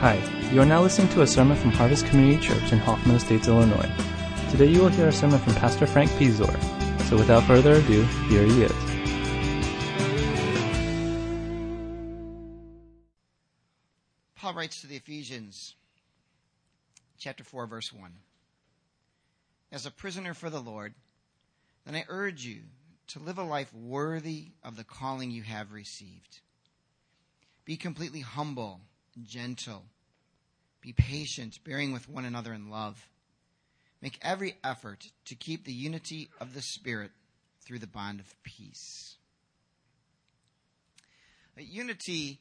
Hi, you are now listening to a sermon from Harvest Community Church in Hoffman Estates, Illinois. Today you will hear a sermon from Pastor Frank Piszczor. So without further ado, here he is. Paul writes to the Ephesians, chapter 4, verse 1. As a prisoner for the Lord, then I urge you to live a life worthy of the calling you have received. Be completely humble gentle. Be patient, bearing with one another in love. Make every effort to keep the unity of the Spirit through the bond of peace. Unity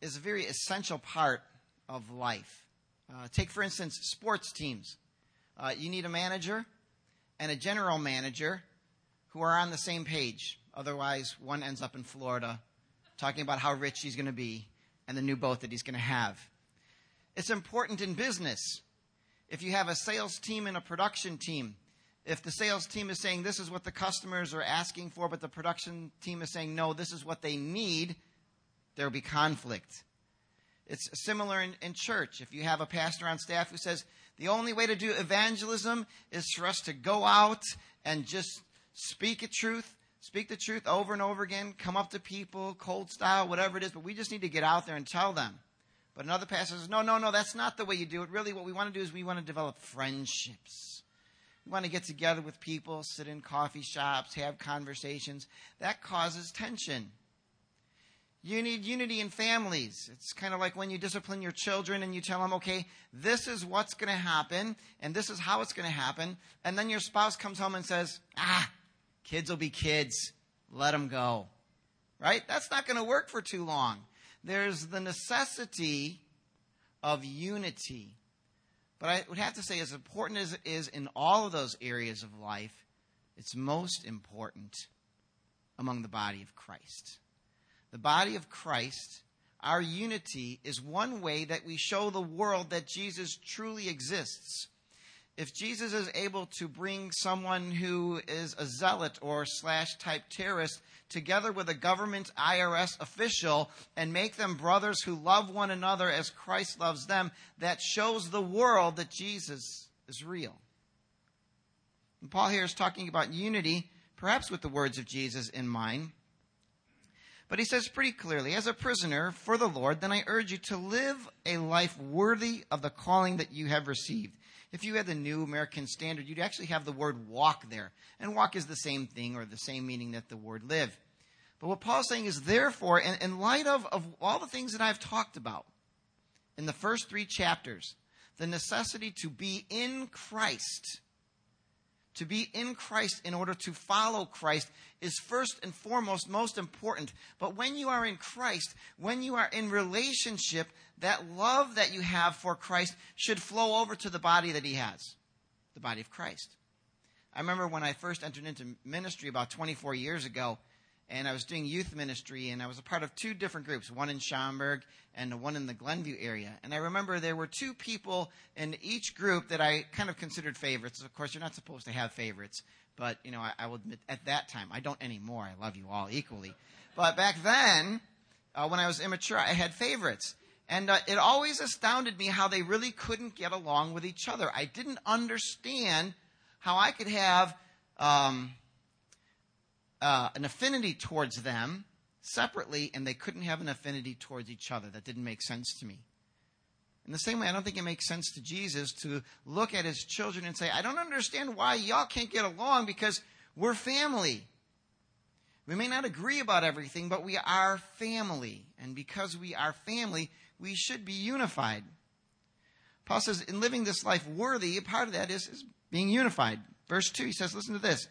is a very essential part of life. Uh, take, for instance, sports teams. Uh, you need a manager and a general manager who are on the same page. Otherwise, one ends up in Florida talking about how rich he's going to be, and the new boat that he's going to have. It's important in business. If you have a sales team and a production team, if the sales team is saying this is what the customers are asking for, but the production team is saying no, this is what they need, there will be conflict. It's similar in, in, church. If you have a pastor on staff who says the only way to do evangelism is for us to go out and just speak a truth, speak the truth over and over again, come up to people, cold style, whatever it is, but we just need to get out there and tell them. But another pastor says, no, no, no, that's not the way you do it. Really, what we want to do is we want to develop friendships. We want to get together with people, sit in coffee shops, have conversations. That causes tension. You need unity in families. It's kind of like when you discipline your children and you tell them, okay, this is what's going to happen and this is how it's going to happen. And then your spouse comes home and says, ah, Kids will be kids. Let them go. Right? That's not going to work for too long. There's the necessity of unity. But I would have to say, as important as it is in all of those areas of life, it's most important among the body of Christ. The body of Christ, our unity, is one way that we show the world that Jesus truly exists if Jesus is able to bring someone who is a zealot or slash type terrorist together with a government IRS official and make them brothers who love one another as Christ loves them, that shows the world that Jesus is real. And Paul here is talking about unity, perhaps with the words of Jesus in mind. But he says pretty clearly, as a prisoner for the Lord, then I urge you to live a life worthy of the calling that you have received. If you had the New American Standard, you'd actually have the word walk there. And walk is the same thing or the same meaning that the word live. But what Paul's saying is, therefore, in, in light of, of all the things that I've talked about in the first three chapters, the necessity to be in Christ to be in Christ in order to follow Christ is first and foremost most important. But when you are in Christ, when you are in relationship, that love that you have for Christ should flow over to the body that he has, the body of Christ. I remember when I first entered into ministry about 24 years ago, and I was doing youth ministry, and I was a part of two different groups, one in Schaumburg and one in the Glenview area. And I remember there were two people in each group that I kind of considered favorites. Of course, you're not supposed to have favorites, but you know, I, I will admit at that time, I don't anymore. I love you all equally. But back then, uh, when I was immature, I had favorites. And uh, it always astounded me how they really couldn't get along with each other. I didn't understand how I could have um, uh, an affinity towards them separately, and they couldn't have an affinity towards each other. That didn't make sense to me. In the same way, I don't think it makes sense to Jesus to look at his children and say, I don't understand why y'all can't get along because we're family. We may not agree about everything, but we are family. And because we are family, we should be unified. Paul says, in living this life worthy, a part of that is, is being unified. Verse 2, he says, listen to this.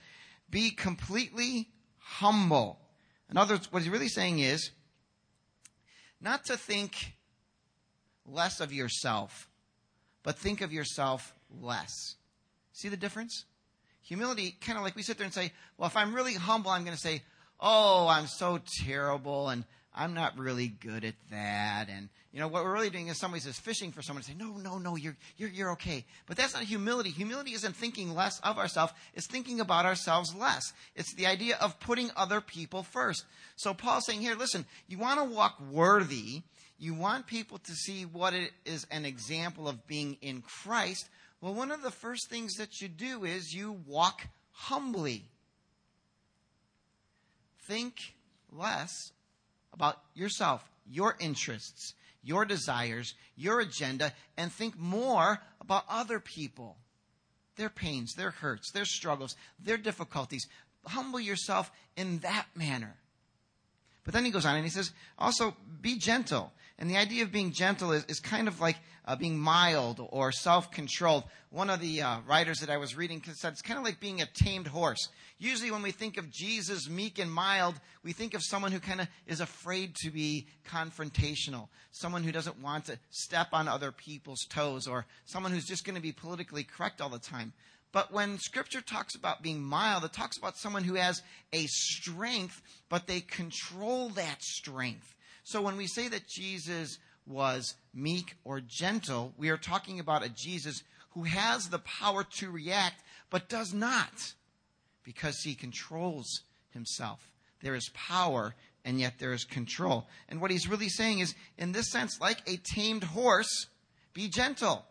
Be completely humble. In other words, what he's really saying is not to think less of yourself, but think of yourself less. See the difference? Humility, kind of like we sit there and say, well, if I'm really humble, I'm going to say, oh, I'm so terrible and I'm not really good at that. And, you know, what we're really doing is somebody says fishing for someone to say, no, no, no, you're, you're, you're okay. But that's not humility. Humility isn't thinking less of ourselves. It's thinking about ourselves less. It's the idea of putting other people first. So Paul's saying here, listen, you want to walk worthy. You want people to see what it is an example of being in Christ. Well, one of the first things that you do is you walk humbly. Think less about yourself, your interests, your desires, your agenda, and think more about other people, their pains, their hurts, their struggles, their difficulties. Humble yourself in that manner. But then he goes on and he says, also be gentle. And the idea of being gentle is, is kind of like uh, being mild or self controlled. One of the uh, writers that I was reading said it's kind of like being a tamed horse. Usually, when we think of Jesus meek and mild, we think of someone who kind of is afraid to be confrontational, someone who doesn't want to step on other people's toes, or someone who's just going to be politically correct all the time. But when scripture talks about being mild, it talks about someone who has a strength, but they control that strength. So when we say that Jesus was meek or gentle, we are talking about a Jesus who has the power to react, but does not because he controls himself. There is power and yet there is control. And what he's really saying is, in this sense, like a tamed horse, be gentle.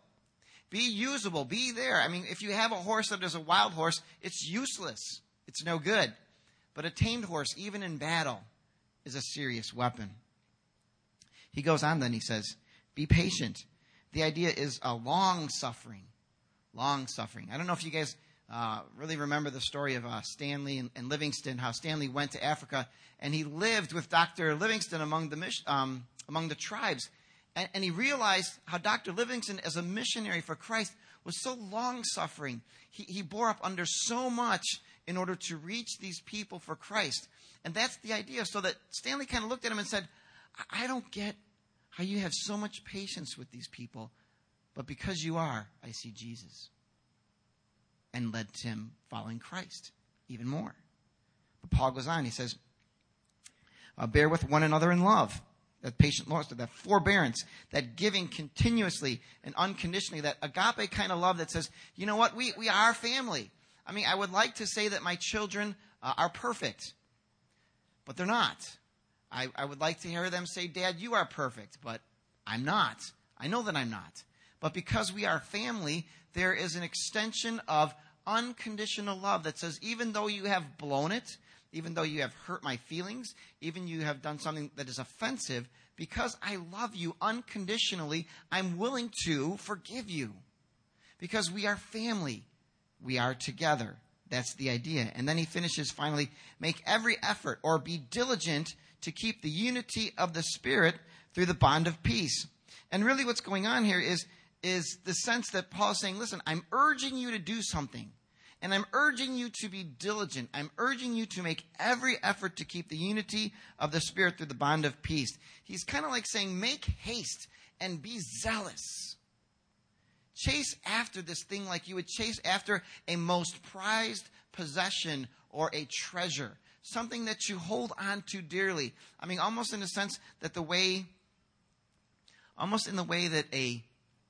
Be usable. Be there. I mean, if you have a horse that is a wild horse, it's useless. It's no good. But a tamed horse, even in battle, is a serious weapon. He goes on then, he says, Be patient. The idea is a long suffering. Long suffering. I don't know if you guys uh, really remember the story of uh, Stanley and, and, Livingstone, how Stanley went to Africa and he lived with Dr. Livingstone among the, um, among the tribes. And, and he realized how Dr. Livingstone, as a missionary for Christ, was so long suffering. He, he bore up under so much in order to reach these people for Christ. And that's the idea. So that Stanley kind of looked at him and said, I don't get how you have so much patience with these people, but because you are, I see Jesus. And led to him following Christ even more. But Paul goes on, he says, uh, Bear with one another in love that patient loss, that forbearance, that giving continuously and unconditionally, that agape kind of love that says, you know what, we, we are family. I mean, I would like to say that my children uh, are perfect, but they're not. I, I would like to hear them say, Dad, you are perfect, but I'm not. I know that I'm not. But because we are family, there is an extension of unconditional love that says, even though you have blown it, even though you have hurt my feelings, even you have done something that is offensive, because I love you unconditionally, I'm willing to forgive you. Because we are family. We are together. That's the idea. And then he finishes finally, make every effort or be diligent to keep the unity of the Spirit through the bond of peace. And really what's going on here is, is the sense that Paul is saying, listen, I'm urging you to do something. And I'm urging you to be diligent. I'm urging you to make every effort to keep the unity of the Spirit through the bond of peace. He's kind of like saying, make haste and be zealous. Chase after this thing like you would chase after a most prized possession or a treasure, something that you hold on to dearly. I mean, almost in the sense that the way, almost in the way that a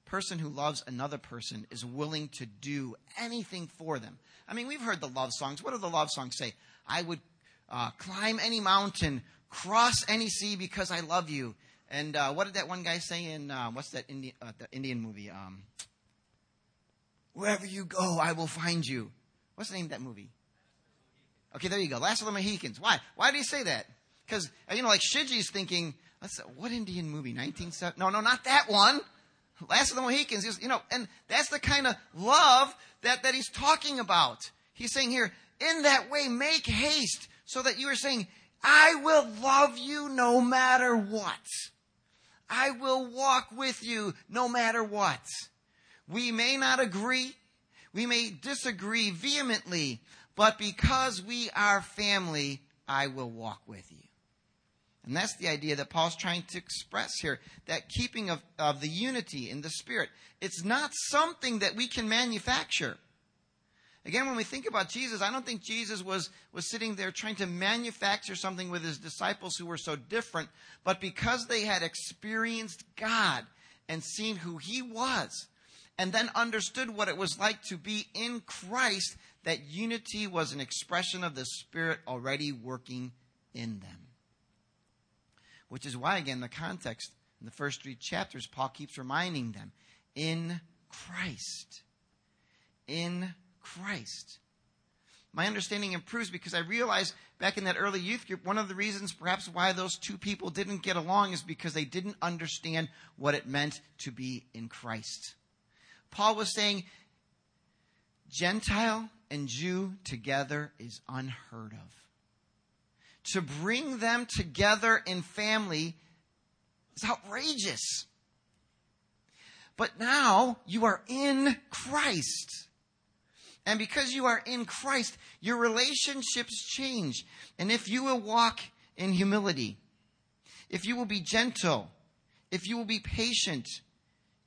person who loves another person is willing to do anything for them. I mean, we've heard the love songs. What do the love songs say? I would uh, climb any mountain, cross any sea because I love you. And uh, what did that one guy say in uh, what's that Indian uh, the Indian movie? Um, Wherever you go, I will find you. What's the name of that movie? Okay, there you go. Last of the Mohicans. Why? Why did he say that? Because uh, you know, like Shiji's thinking, let's what Indian movie? Nineteen seven? No, no, not that one. Last of the Mohicans, you know, and that's the kind of love that, that he's talking about. He's saying here, in that way, make haste so that you are saying, I will love you no matter what. I will walk with you no matter what. We may not agree. We may disagree vehemently, but because we are family, I will walk with you. And that's the idea that Paul's trying to express here that keeping of, of the unity in the Spirit. It's not something that we can manufacture. Again, when we think about Jesus, I don't think Jesus was, was sitting there trying to manufacture something with his disciples who were so different, but because they had experienced God and seen who he was, and then understood what it was like to be in Christ, that unity was an expression of the Spirit already working in them. Which is why, again, the context In the first three chapters, Paul keeps reminding them in Christ. In Christ. My understanding improves because I realized back in that early youth group, one of the reasons perhaps why those two people didn't get along is because they didn't understand what it meant to be in Christ. Paul was saying, Gentile and Jew together is unheard of. To bring them together in family is outrageous. But now you are in Christ. And because you are in Christ, your relationships change. And if you will walk in humility, if you will be gentle, if you will be patient,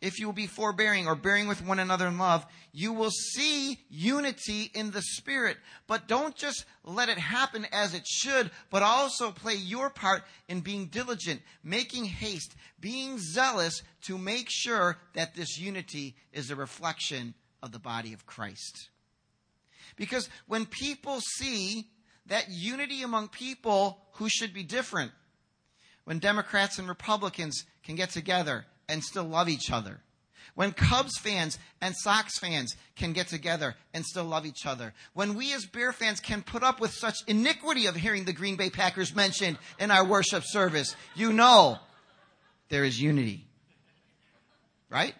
if you will be forbearing or bearing with one another in love, you will see unity in the Spirit. But don't just let it happen as it should, but also play your part in being diligent, making haste, being zealous to make sure that this unity is a reflection of the body of Christ. Because when people see that unity among people who should be different, when Democrats and Republicans can get together and still love each other. When Cubs fans and Sox fans can get together and still love each other. When we as Bear fans can put up with such iniquity of hearing the Green Bay Packers mentioned in our worship service, you know there is unity. Right?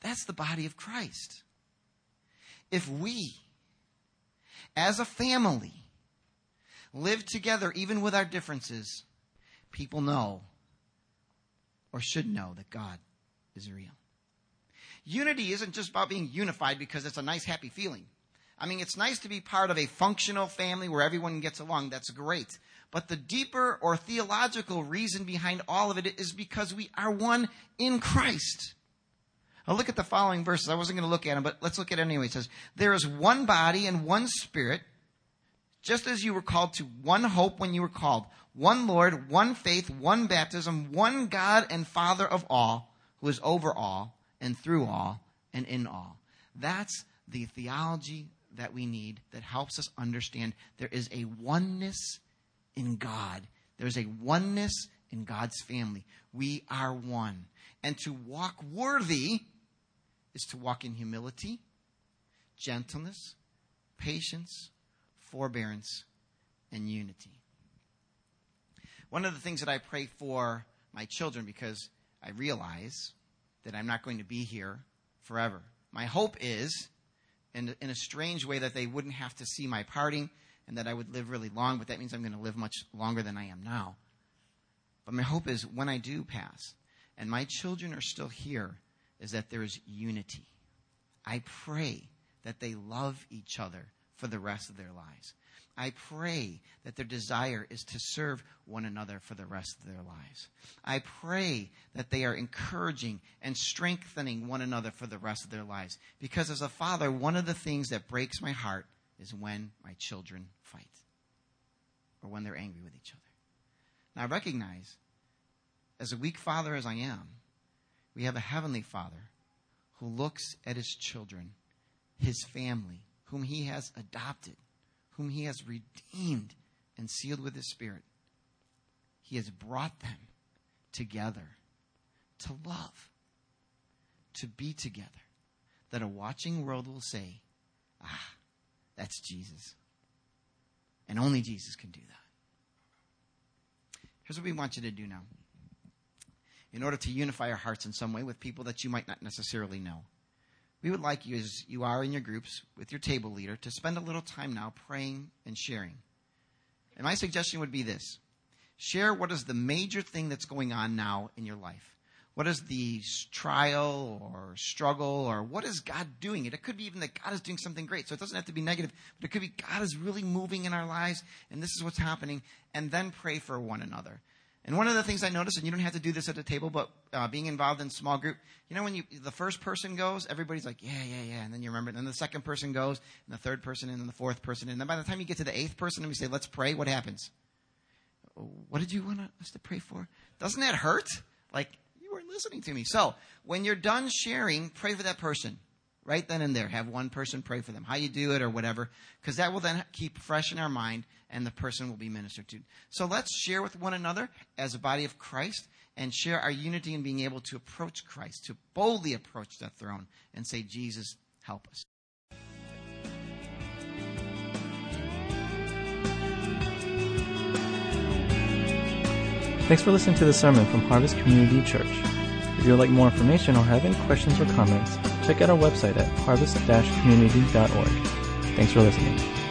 That's the body of Christ. If we, as a family, live together even with our differences, people know or should know that God is real. Unity isn't just about being unified because it's a nice, happy feeling. I mean, it's nice to be part of a functional family where everyone gets along. That's great. But the deeper or theological reason behind all of it is because we are one in Christ. I'll look at the following verses. I wasn't going to look at them, but let's look at it anyway. It says, There is one body and one spirit, just as you were called to one hope when you were called one Lord, one faith, one baptism, one God and Father of all, who is over all and through all and in all. That's the theology that we need that helps us understand there is a oneness in God. There's a oneness in God's family. We are one. And to walk worthy is to walk in humility, gentleness, patience, forbearance, and unity. One of the things that I pray for my children because I realize that I'm not going to be here forever. My hope is, in, in a strange way, that they wouldn't have to see my parting and that I would live really long, but that means I'm going to live much longer than I am now. But my hope is when I do pass and my children are still here, is that there is unity. I pray that they love each other for the rest of their lives. I pray that their desire is to serve one another for the rest of their lives. I pray that they are encouraging and strengthening one another for the rest of their lives. Because as a father, one of the things that breaks my heart is when my children fight or when they're angry with each other. Now I recognize, as a weak father as I am, we have a heavenly father who looks at his children, his family, whom he has adopted whom he has redeemed and sealed with his spirit. He has brought them together to love, to be together, that a watching world will say, ah, that's Jesus. And only Jesus can do that. Here's what we want you to do now. In order to unify our hearts in some way with people that you might not necessarily know we would like you, as you are in your groups with your table leader, to spend a little time now praying and sharing. And my suggestion would be this share what is the major thing that's going on now in your life. What is the trial or struggle or what is God doing? It could be even that God is doing something great. So it doesn't have to be negative, but it could be God is really moving in our lives and this is what's happening. And then pray for one another. And one of the things I noticed, and you don't have to do this at the table, but uh, being involved in small group, you know, when you the first person goes, everybody's like, yeah, yeah, yeah, and then you remember, and then the second person goes, and the third person, and then the fourth person, and then by the time you get to the eighth person, and we say, let's pray, what happens? What did you want us to pray for? Doesn't that hurt? Like you weren't listening to me. So when you're done sharing, pray for that person. right then and there. Have one person pray for them, how you do it or whatever, because that will then keep fresh in our mind and the person will be ministered to. So let's share with one another as a body of Christ and share our unity in being able to approach Christ, to boldly approach the throne and say, Jesus, help us. Thanks for listening to the sermon from Harvest Community Church. If you would like more information or have any questions or comments, check out our website at harvest-community.org. Thanks for listening.